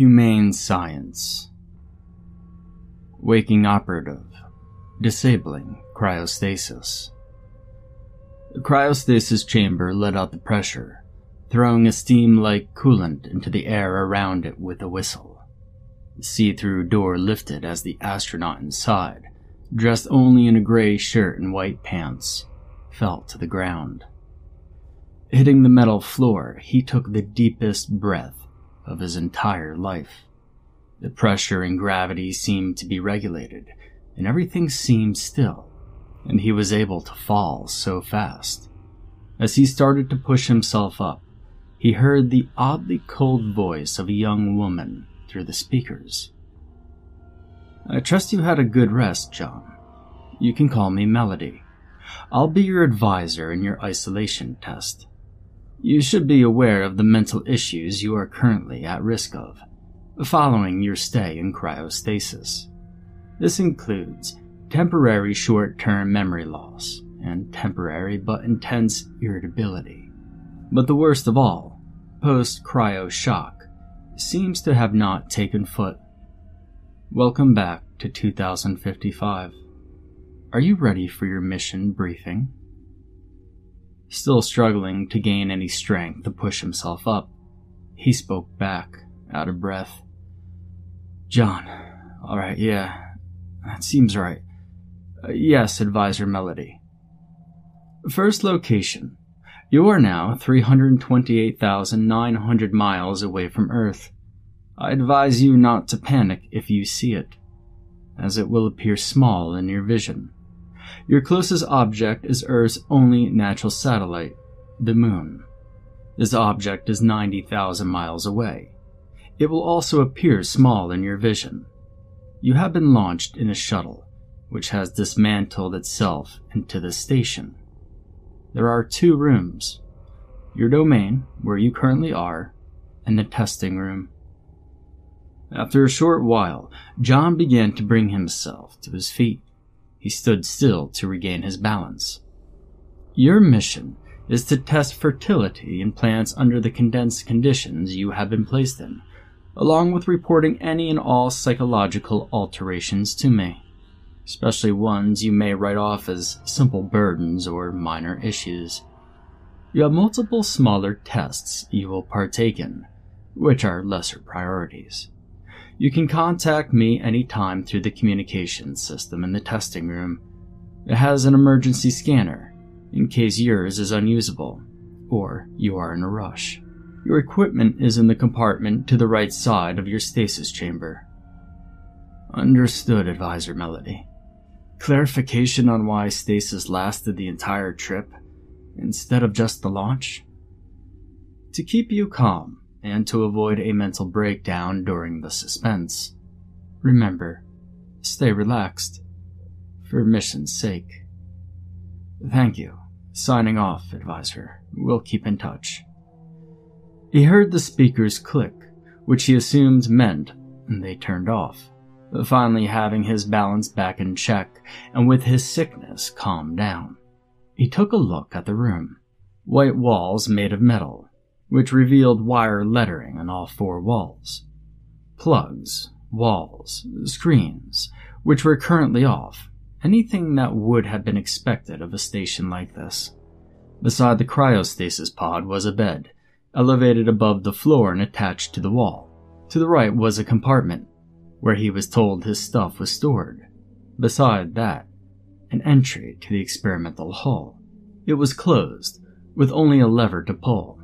Humane Science Waking Operative Disabling Cryostasis The cryostasis chamber let out the pressure, throwing a steam-like coolant into the air around it with a whistle. The see-through door lifted as the astronaut inside, dressed only in a gray shirt and white pants, fell to the ground. Hitting the metal floor, he took the deepest breath of his entire life. The pressure and gravity seemed to be regulated, and everything seemed still, and he was able to fall so fast. As he started to push himself up, he heard the oddly cold voice of a young woman through the speakers. I trust you had a good rest, John. You can call me Melody. I'll be your advisor in your isolation test. You should be aware of the mental issues you are currently at risk of, following your stay in cryostasis. This includes temporary short term memory loss and temporary but intense irritability. But the worst of all, post cryo shock, seems to have not taken foot. Welcome back to 2055. Are you ready for your mission briefing? Still struggling to gain any strength to push himself up, he spoke back, out of breath. John, alright, yeah, that seems right. Uh, yes, Advisor Melody. First location. You are now 328,900 miles away from Earth. I advise you not to panic if you see it, as it will appear small in your vision. Your closest object is Earth's only natural satellite, the Moon. This object is 90,000 miles away. It will also appear small in your vision. You have been launched in a shuttle, which has dismantled itself into the station. There are two rooms your domain, where you currently are, and the testing room. After a short while, John began to bring himself to his feet. He stood still to regain his balance. Your mission is to test fertility in plants under the condensed conditions you have been placed in, along with reporting any and all psychological alterations to me, especially ones you may write off as simple burdens or minor issues. You have multiple smaller tests you will partake in, which are lesser priorities. You can contact me anytime through the communications system in the testing room. It has an emergency scanner, in case yours is unusable, or you are in a rush. Your equipment is in the compartment to the right side of your stasis chamber. Understood, Advisor Melody. Clarification on why stasis lasted the entire trip, instead of just the launch? To keep you calm, and to avoid a mental breakdown during the suspense. Remember, stay relaxed, for mission's sake. Thank you. Signing off, advisor. We'll keep in touch. He heard the speakers click, which he assumed meant they turned off, finally having his balance back in check and with his sickness calmed down. He took a look at the room. White walls made of metal, which revealed wire lettering on all four walls. Plugs, walls, screens, which were currently off, anything that would have been expected of a station like this. Beside the cryostasis pod was a bed, elevated above the floor and attached to the wall. To the right was a compartment, where he was told his stuff was stored. Beside that, an entry to the experimental hall. It was closed, with only a lever to pull.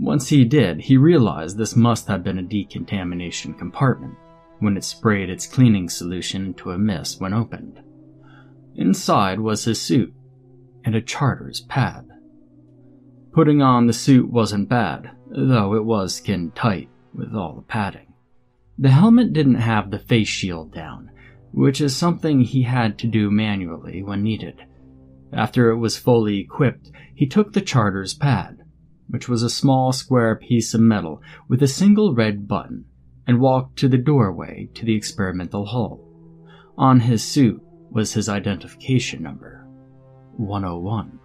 Once he did, he realized this must have been a decontamination compartment when it sprayed its cleaning solution into a mist when opened. Inside was his suit and a charter's pad. Putting on the suit wasn't bad, though it was skin tight with all the padding. The helmet didn't have the face shield down, which is something he had to do manually when needed. After it was fully equipped, he took the charter's pad, which was a small square piece of metal with a single red button, and walked to the doorway to the experimental hall. On his suit was his identification number 101.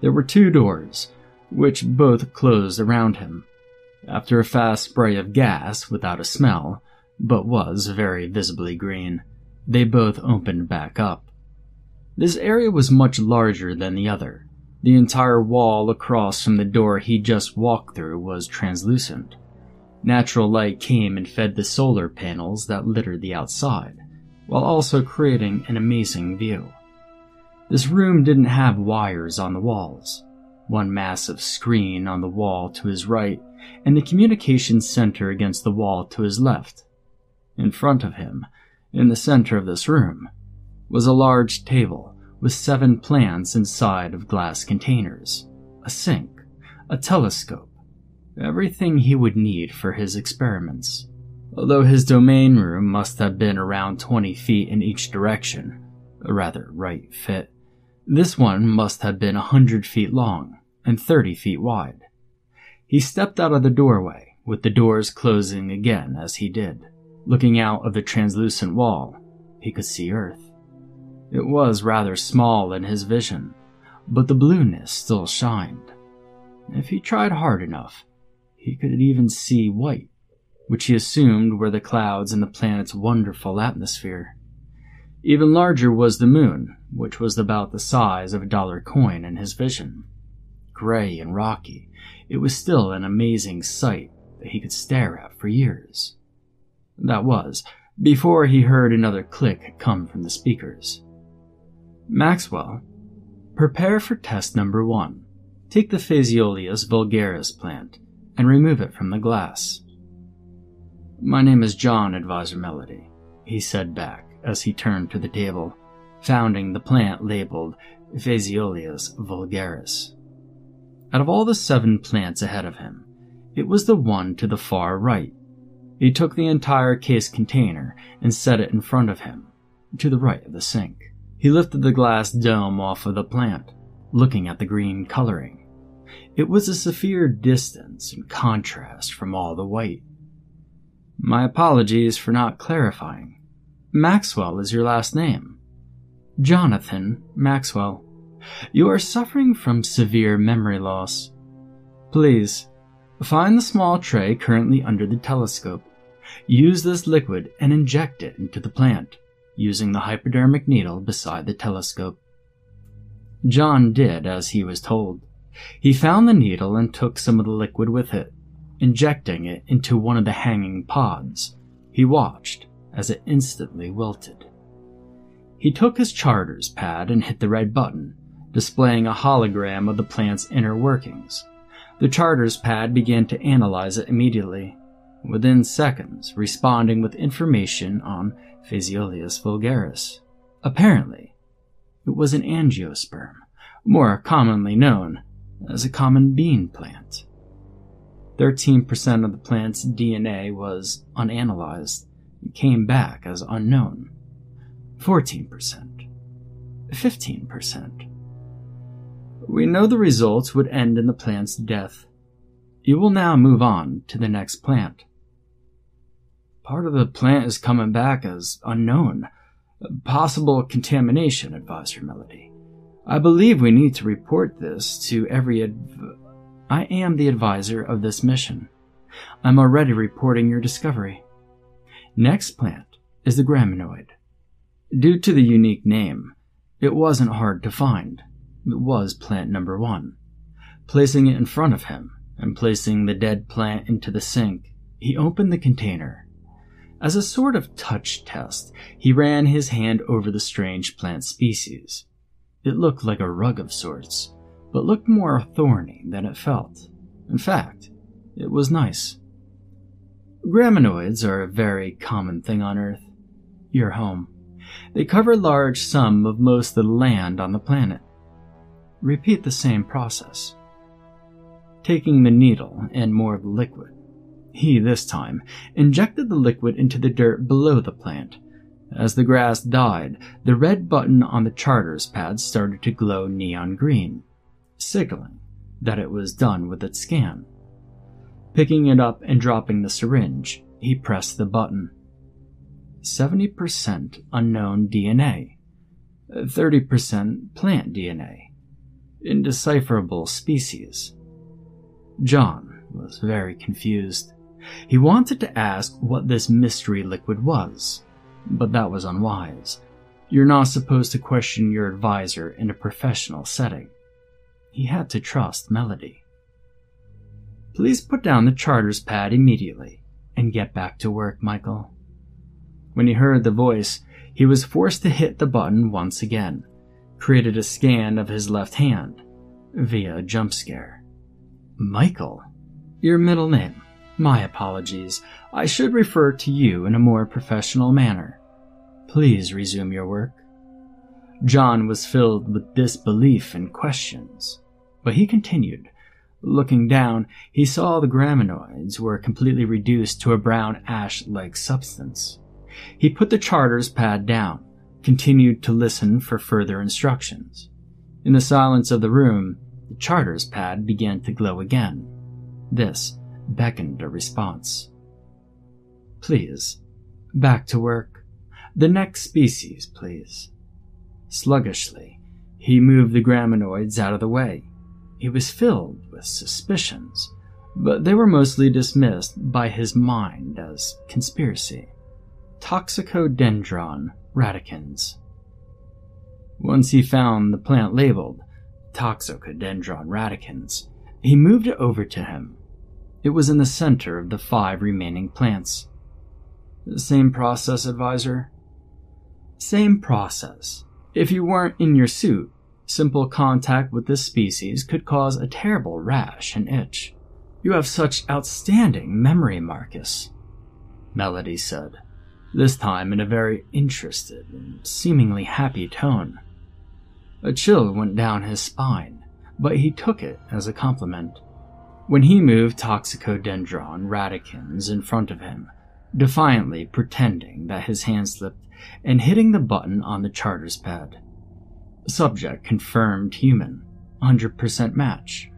There were two doors, which both closed around him. After a fast spray of gas without a smell, but was very visibly green, they both opened back up. This area was much larger than the other. The entire wall across from the door he just walked through was translucent. Natural light came and fed the solar panels that littered the outside, while also creating an amazing view. This room didn't have wires on the walls. One massive screen on the wall to his right, and the communications center against the wall to his left. In front of him, in the center of this room, was a large table with seven plants inside of glass containers, a sink, a telescope, everything he would need for his experiments. Although his domain room must have been around 20 feet in each direction, a rather right fit, this one must have been a hundred feet long and thirty feet wide. He stepped out of the doorway, with the doors closing again as he did. Looking out of the translucent wall, he could see Earth. It was rather small in his vision, but the blueness still shined. If he tried hard enough, he could even see white, which he assumed were the clouds in the planet's wonderful atmosphere. Even larger was the moon, which was about the size of a dollar coin in his vision. Gray and rocky, it was still an amazing sight that he could stare at for years. That was, before he heard another click come from the speakers. Maxwell, prepare for test number one. Take the Phaseolus vulgaris plant and remove it from the glass. My name is John, Advisor Melody, he said back as he turned to the table, founding the plant labeled Phaseolus vulgaris. Out of all the seven plants ahead of him, it was the one to the far right. He took the entire case container and set it in front of him, to the right of the sink. He lifted the glass dome off of the plant, looking at the green coloring. It was a severe distance in contrast from all the white. My apologies for not clarifying, Maxwell is your last name. Jonathan Maxwell. You are suffering from severe memory loss. Please, find the small tray currently under the telescope. Use this liquid and inject it into the plant, using the hypodermic needle beside the telescope. John did as he was told. He found the needle and took some of the liquid with it, injecting it into one of the hanging pods. He watched as it instantly wilted. He took his charter's pad and hit the red button, displaying a hologram of the plant's inner workings. The charter's pad began to analyze it immediately, within seconds, responding with information on Phaseolus vulgaris. Apparently, it was an angiosperm, more commonly known as a common bean plant. 13% of the plant's DNA was unanalyzed, and came back as unknown. 14%. 15%. We know the results would end in the plant's death. You will now move on to the next plant. Part of the plant is coming back as unknown. Possible contamination, Advisor Melody. I believe we need to report this to every adv- I am the advisor of this mission. I'm already reporting your discovery. Next plant is the graminoid. Due to the unique name, it wasn't hard to find. It was plant number one. Placing it in front of him and placing the dead plant into the sink, he opened the container. As a sort of touch test, he ran his hand over the strange plant species. It looked like a rug of sorts, but looked more thorny than it felt. In fact, it was nice. Graminoids are a very common thing on Earth. Your home. They cover large sum of most of the land on the planet. Repeat the same process. Taking the needle and more of the liquid, he, this time, injected the liquid into the dirt below the plant. As the grass died, the red button on the charter's pad started to glow neon green, signaling that it was done with its scan. Picking it up and dropping the syringe, he pressed the button. 70% unknown DNA, 30% plant DNA, indecipherable species. John was very confused. He wanted to ask what this mystery liquid was, but that was unwise. You're not supposed to question your advisor in a professional setting. He had to trust Melody. Please put down the charter's pad immediately and get back to work, Michael. When he heard the voice, he was forced to hit the button once again, created a scan of his left hand via a jump scare. Michael, your middle name. My apologies. I should refer to you in a more professional manner. Please resume your work. John was filled with disbelief and questions, but he continued. Looking down, he saw the graminoids were completely reduced to a brown ash like substance. He put the charter's pad down, continued to listen for further instructions. In the silence of the room, the charter's pad began to glow again. This beckoned a response. Please, back to work. The next species, please. Sluggishly, he moved the graminoids out of the way. He was filled with suspicions, but they were mostly dismissed by his mind as conspiracy. Toxicodendron radicans. Once he found the plant labeled Toxicodendron radicans, he moved it over to him it was in the center of the five remaining plants. Same process, advisor? Same process. If you weren't in your suit, simple contact with this species could cause a terrible rash and itch. You have such outstanding memory, Marcus, Melody said, this time in a very interested and seemingly happy tone. A chill went down his spine, but he took it as a compliment when he moved Toxicodendron radicans in front of him, defiantly pretending that his hand slipped and hitting the button on the charter's pad. Subject confirmed human, 100% match.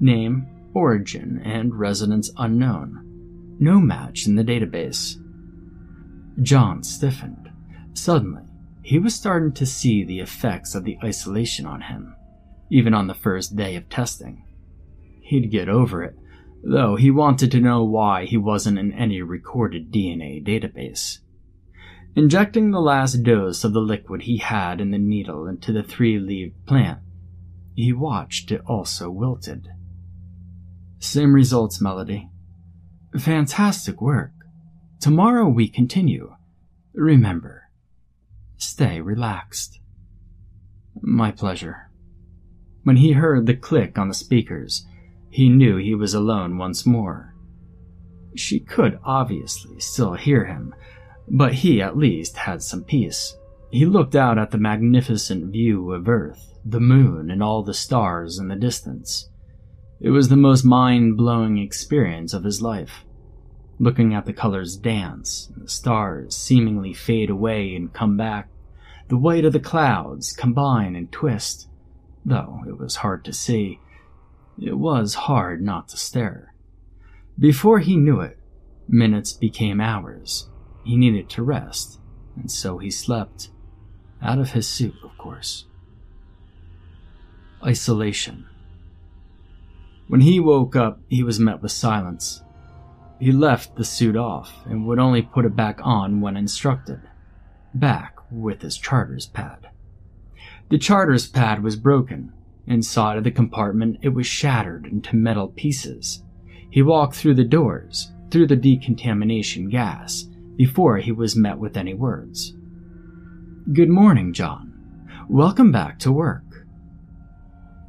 Name, origin, and residence unknown. No match in the database. John stiffened. Suddenly, he was starting to see the effects of the isolation on him, even on the first day of testing. He'd get over it, though he wanted to know why he wasn't in any recorded DNA database. Injecting the last dose of the liquid he had in the needle into the three leaved plant, he watched it also wilted. Same results, Melody. Fantastic work. Tomorrow we continue. Remember, stay relaxed. My pleasure. When he heard the click on the speakers, he knew he was alone once more. She could obviously still hear him, but he at least had some peace. He looked out at the magnificent view of Earth, the moon, and all the stars in the distance. It was the most mind blowing experience of his life. Looking at the colors dance, the stars seemingly fade away and come back, the white of the clouds combine and twist, though it was hard to see it was hard not to stare. Before he knew it, minutes became hours. He needed to rest, and so he slept. Out of his suit, of course. Isolation. When he woke up, he was met with silence. He left the suit off and would only put it back on when instructed. Back with his charter's pad. The charter's pad was broken, Inside of the compartment, it was shattered into metal pieces. He walked through the doors, through the decontamination gas, before he was met with any words. Good morning, John. Welcome back to work.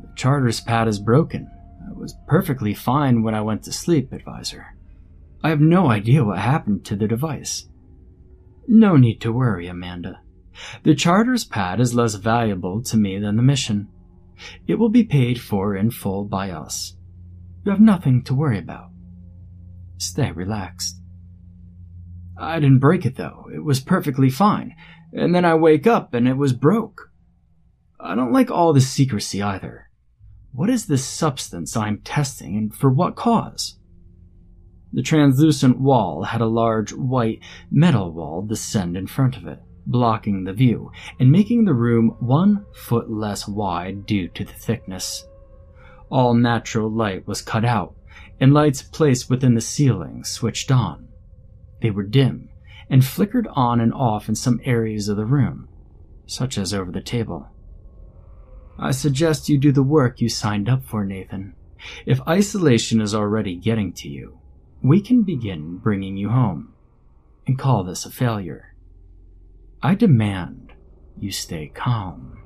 The charter's pad is broken. I was perfectly fine when I went to sleep, Advisor. I have no idea what happened to the device. No need to worry, Amanda. The charter's pad is less valuable to me than the mission. It will be paid for in full by us. You have nothing to worry about. Stay relaxed. I didn't break it though. It was perfectly fine. And then I wake up and it was broke. I don't like all this secrecy either. What is this substance I'm testing and for what cause? The translucent wall had a large white metal wall descend in front of it, blocking the view and making the room one foot less wide due to the thickness. All natural light was cut out, and lights placed within the ceiling switched on. They were dim and flickered on and off in some areas of the room, such as over the table. I suggest you do the work you signed up for, Nathan. If isolation is already getting to you, we can begin bringing you home and call this a failure. I demand you stay calm.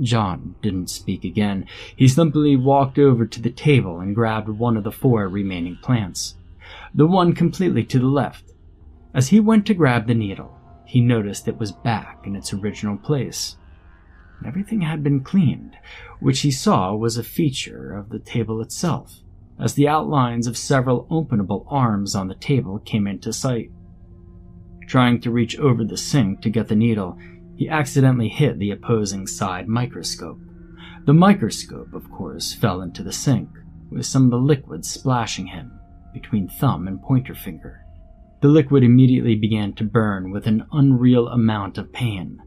John didn't speak again. He simply walked over to the table and grabbed one of the four remaining plants, the one completely to the left. As he went to grab the needle, he noticed it was back in its original place. Everything had been cleaned, which he saw was a feature of the table itself as the outlines of several openable arms on the table came into sight. Trying to reach over the sink to get the needle, he accidentally hit the opposing side microscope. The microscope, of course, fell into the sink, with some of the liquid splashing him between thumb and pointer finger. The liquid immediately began to burn with an unreal amount of pain,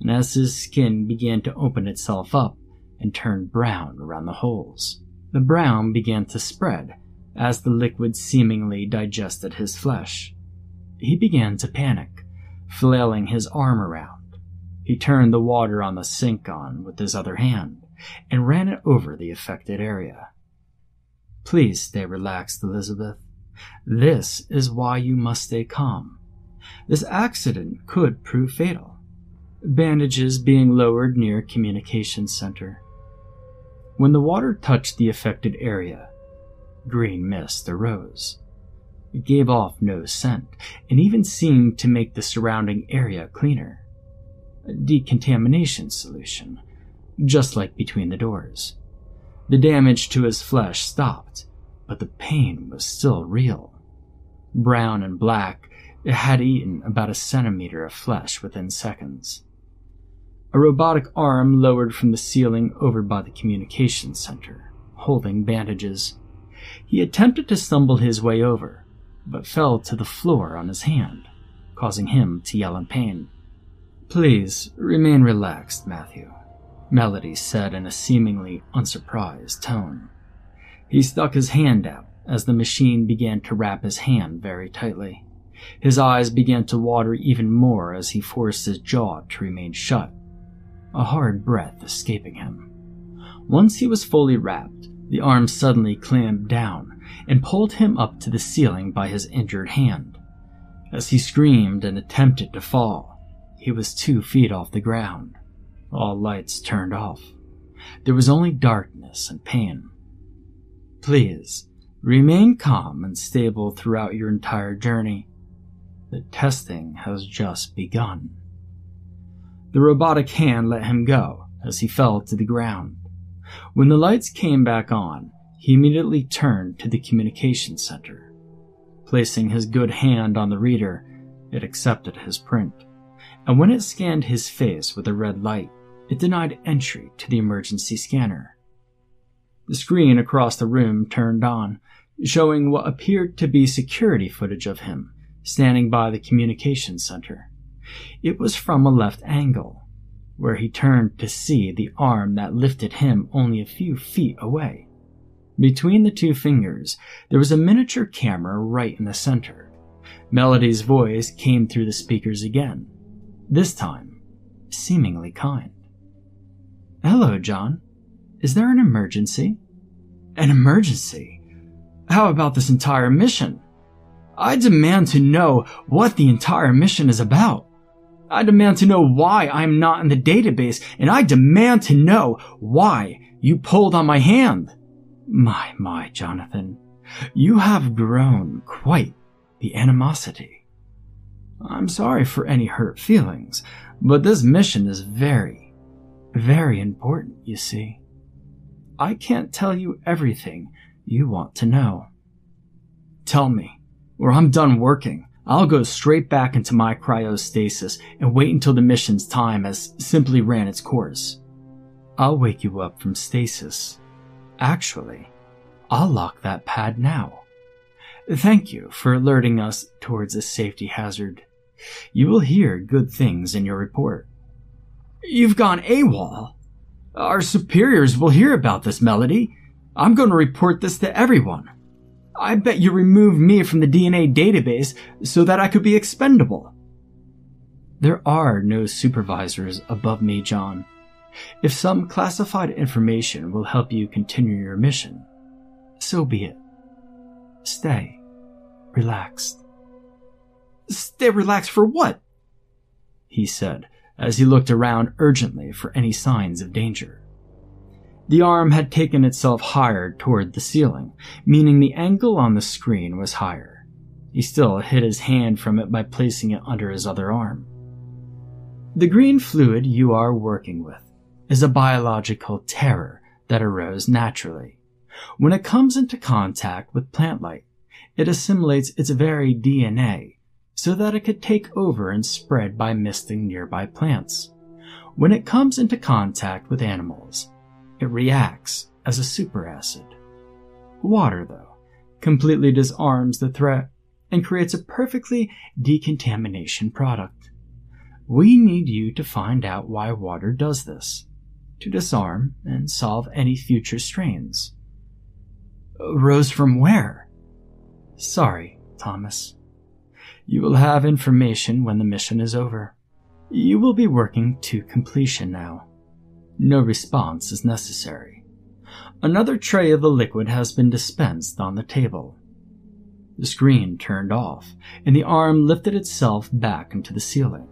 and as his skin began to open itself up and turn brown around the holes. The brown began to spread as the liquid seemingly digested his flesh. He began to panic, flailing his arm around. He turned the water on the sink on with his other hand and ran it over the affected area. Please stay relaxed, Elizabeth. This is why you must stay calm. This accident could prove fatal. Bandages being lowered near communications center. When the water touched the affected area, green mist arose. Gave off no scent and even seemed to make the surrounding area cleaner. A decontamination solution, just like between the doors. The damage to his flesh stopped, but the pain was still real. Brown and black, it had eaten about a centimeter of flesh within seconds a robotic arm lowered from the ceiling over by the communications center, holding bandages. He attempted to stumble his way over, but fell to the floor on his hand, causing him to yell in pain. Please remain relaxed, Matthew, Melody said in a seemingly unsurprised tone. He stuck his hand out as the machine began to wrap his hand very tightly. His eyes began to water even more as he forced his jaw to remain shut a hard breath escaping him. Once he was fully wrapped, the arm suddenly clamped down and pulled him up to the ceiling by his injured hand. As he screamed and attempted to fall, he was two feet off the ground. All lights turned off. There was only darkness and pain. Please, remain calm and stable throughout your entire journey. The testing has just begun. The robotic hand let him go as he fell to the ground. When the lights came back on, he immediately turned to the communication center. Placing his good hand on the reader, it accepted his print. And when it scanned his face with a red light, it denied entry to the emergency scanner. The screen across the room turned on, showing what appeared to be security footage of him standing by the communication center. It was from a left angle, where he turned to see the arm that lifted him only a few feet away. Between the two fingers, there was a miniature camera right in the center. Melody's voice came through the speakers again, this time seemingly kind. Hello, John. Is there an emergency? An emergency? How about this entire mission? I demand to know what the entire mission is about. I demand to know why I'm not in the database, and I demand to know why You pulled on my hand. My, my, Jonathan. You have grown quite the animosity. I'm sorry for any hurt feelings, but this mission is very, very important, you see. I can't tell you everything you want to know. Tell me, or I'm done working. I'll go straight back into my cryostasis and wait until the mission's time has simply ran its course. I'll wake you up from stasis. Actually, I'll lock that pad now. Thank you for alerting us towards a safety hazard. You will hear good things in your report. You've gone AWOL. Our superiors will hear about this, Melody. I'm going to report this to everyone. I bet you removed me from the DNA database so that I could be expendable. There are no supervisors above me, John. If some classified information will help you continue your mission, so be it. Stay relaxed. Stay relaxed for what? He said, as he looked around urgently for any signs of danger. The arm had taken itself higher toward the ceiling, meaning the angle on the screen was higher. He still hid his hand from it by placing it under his other arm. The green fluid you are working with is a biological terror that arose naturally. When it comes into contact with plant light, it assimilates its very DNA so that it could take over and spread by misting nearby plants. When it comes into contact with animals, it reacts as a superacid. Water, though, completely disarms the threat and creates a perfectly decontamination product. We need you to find out why water does this, to disarm and solve any future strains. Rose from where? Sorry, Thomas. You will have information when the mission is over. You will be working to completion now. No response is necessary. Another tray of the liquid has been dispensed on the table. The screen turned off, and the arm lifted itself back into the ceiling.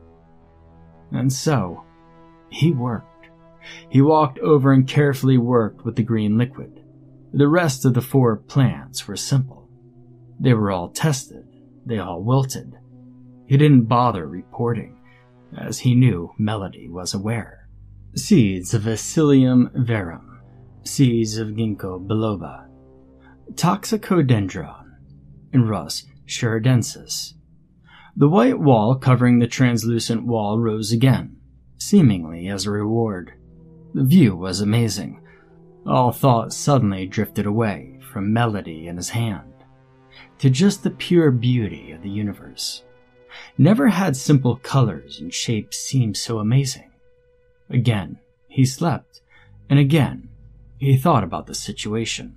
And so, he worked. He walked over and carefully worked with the green liquid. The rest of the four plants were simple. They were all tested, they all wilted. He didn't bother reporting, as he knew Melody was aware. Seeds of Psyllium verum, seeds of Ginkgo biloba, Toxicodendron, and Rus schiereidensis. The white wall covering the translucent wall rose again, seemingly as a reward. The view was amazing. All thought suddenly drifted away from Melody in his hand to just the pure beauty of the universe. Never had simple colors and shapes seemed so amazing. Again, he slept, and again, he thought about the situation.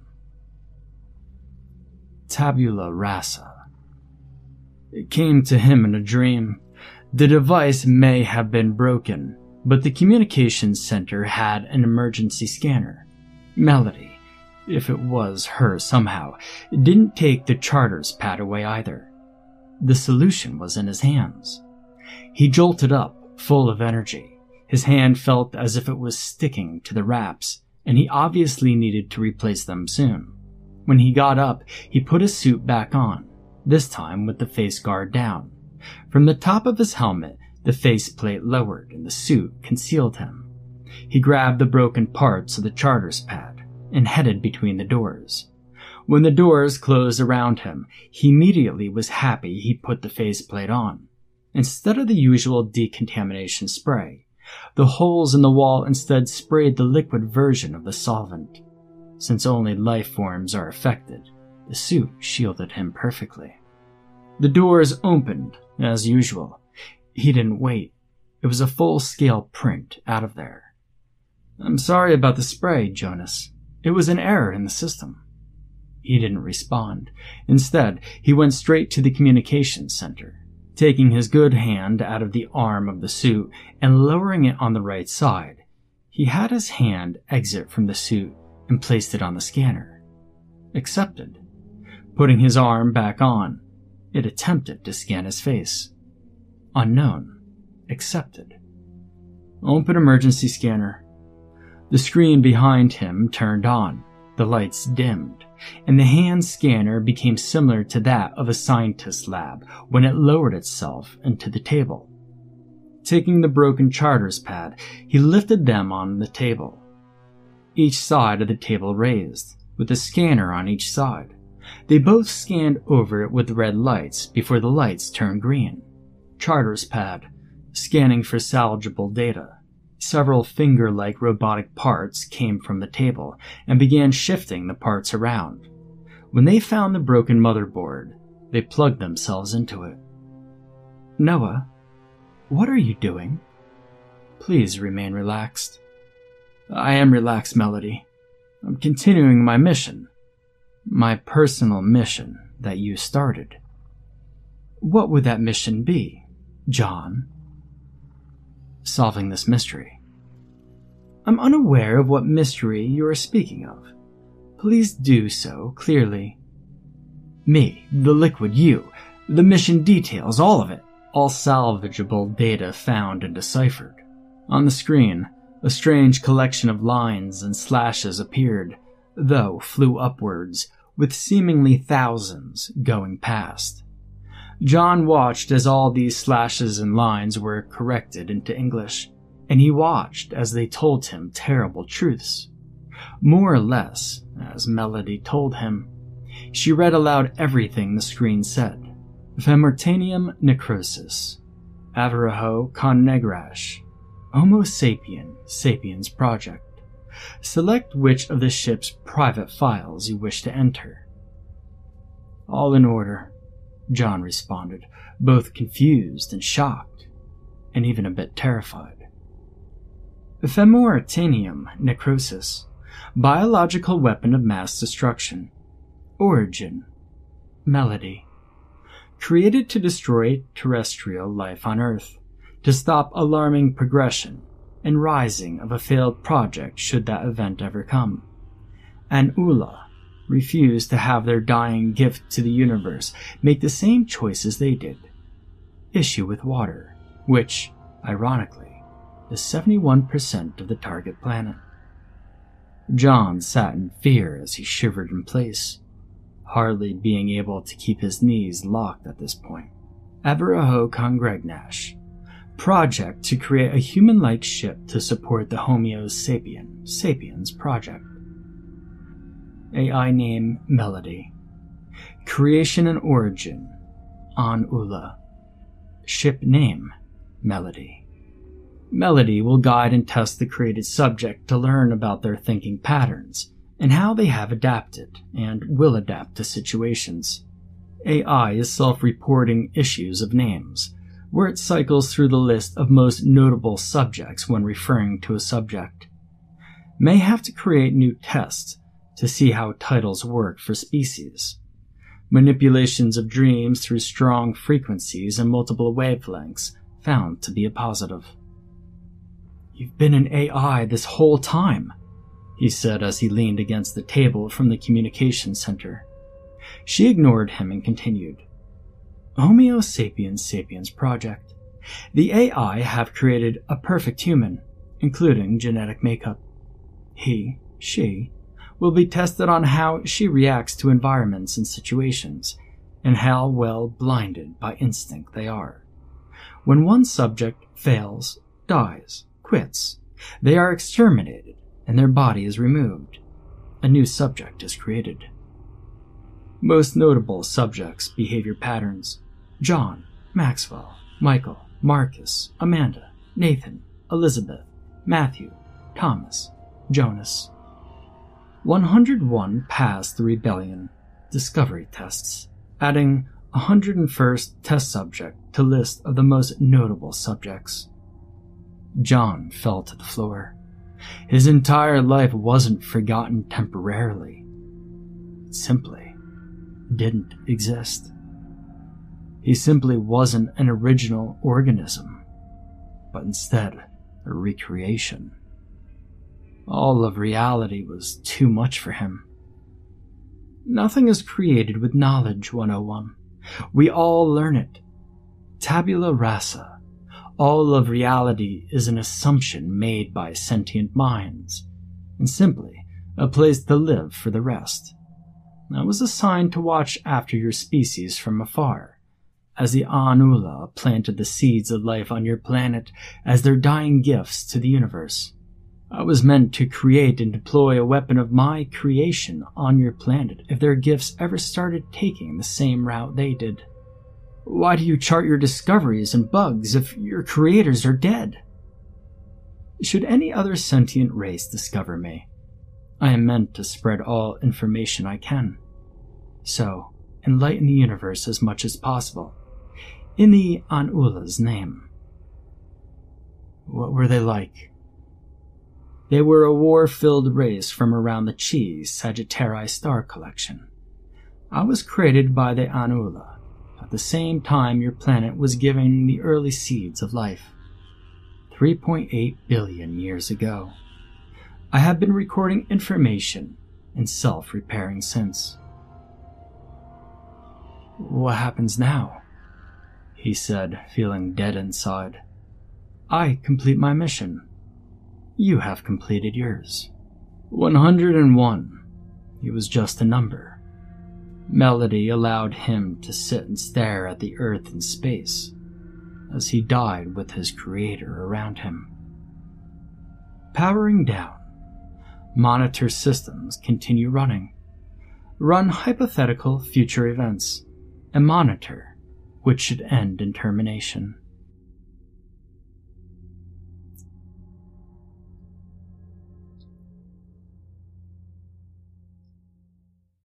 Tabula rasa. It came to him in a dream. The device may have been broken, but the communications center had an emergency scanner. Melody, if it was her somehow, didn't take the charter's pad away either. The solution was in his hands. He jolted up, full of energy. His hand felt as if it was sticking to the wraps, and he obviously needed to replace them soon. When he got up, he put his suit back on, this time with the face guard down. From the top of his helmet, the faceplate lowered and the suit concealed him. He grabbed the broken parts of the charter's pad and headed between the doors. When the doors closed around him, he immediately was happy he put the faceplate on. Instead of the usual decontamination spray, the holes in the wall instead sprayed the liquid version of the solvent. Since only life forms are affected, the suit shielded him perfectly. The doors opened, as usual. He didn't wait. It was a full scale print out of there. I'm sorry about the spray, Jonas, it was an error in the system. He didn't respond. Instead, he went straight to the communications center, taking his good hand out of the arm of the suit and lowering it on the right side. He had his hand exit from the suit and placed it on the scanner. Accepted. Putting his arm back on, it attempted to scan his face. Unknown. Accepted. Open emergency scanner. The screen behind him turned on, the lights dimmed, and the hand scanner became similar to that of a scientist's lab when it lowered itself into the table. Taking the broken charter's pad, he lifted them on the table. Each side of the table raised, with a scanner on each side. They both scanned over it with red lights before the lights turned green. Charter's pad, scanning for salvageable data. Several finger like robotic parts came from the table and began shifting the parts around. When they found the broken motherboard, they plugged themselves into it. Noah, what are you doing? Please remain relaxed. I am relaxed, Melody. I'm continuing my mission. My personal mission that you started. What would that mission be, John? solving this mystery. I'm unaware of what mystery you are speaking of. Please do so clearly. Me, the liquid you, the mission details, all of it. All salvageable data found and deciphered. On the screen, a strange collection of lines and slashes appeared, though flew upwards, with seemingly thousands going past. John watched as all these slashes and lines were corrected into English, and he watched as they told him terrible truths. More or less, as Melody told him. She read aloud everything the screen said. Femortanium necrosis, Avaraho con negrash, Homo sapien, Sapiens Project. Select which of the ship's private files you wish to enter. All in order, John responded, both confused and shocked, and even a bit terrified. Femoritanium necrosis, biological weapon of mass destruction. Origin, melody. Created to destroy terrestrial life on Earth, to stop alarming progression and rising of a failed project should that event ever come. An Ula, refuse to have their dying gift to the universe make the same choices they did. Issue with water, which, ironically, is 71% of the target planet. John sat in fear as he shivered in place, hardly being able to keep his knees locked at this point. Averaho Congregnash, project to create a human-like ship to support the Homo sapien, Sapiens project. AI name Melody. Creation and origin On Ula. Ship name Melody. Melody will guide and test the created subject to learn about their thinking patterns and how they have adapted and will adapt to situations. AI is self reporting issues of names, where it cycles through the list of most notable subjects when referring to a subject. May have to create new tests to see how titles work for species. Manipulations of dreams through strong frequencies and multiple wavelengths found to be a positive. You've been an AI this whole time, he said as he leaned against the table from the communication center. She ignored him and continued. Homo sapiens sapiens project. The AI have created a perfect human, including genetic makeup. He, she, will be tested on how she reacts to environments and situations, and how well blinded by instinct they are. When one subject fails, dies, quits, they are exterminated and their body is removed. A new subject is created. Most notable subjects' behavior patterns John, Maxwell, Michael, Marcus, Amanda, Nathan, Elizabeth, Matthew, Thomas, Jonas, 101 passed the rebellion discovery tests, adding 101st test subject to list of the most notable subjects. John fell to the floor. His entire life wasn't forgotten temporarily. It simply didn't exist. He simply wasn't an original organism, but instead a recreation. All of reality was too much for him. Nothing is created with knowledge 101. We all learn it. Tabula rasa. All of reality is an assumption made by sentient minds, and simply a place to live for the rest. I was assigned to watch after your species from afar, as the Anula planted the seeds of life on your planet as their dying gifts to the universe. I was meant to create and deploy a weapon of my creation on your planet if their gifts ever started taking the same route they did. Why do you chart your discoveries and bugs if your creators are dead? Should any other sentient race discover me, I am meant to spread all information I can. So, enlighten the universe as much as possible. In the Anula's name. What were they like? They were a war filled race from around the Chi Sagittarii star collection. I was created by the Anula at the same time your planet was giving the early seeds of life. 3.8 billion years ago. I have been recording information and self repairing since. What happens now? He said, feeling dead inside. I complete my mission. You have completed yours. 101. He was just a number. Melody allowed him to sit and stare at the earth and space as he died with his creator around him. Powering down. Monitor systems continue running. Run hypothetical future events and monitor which should end in termination.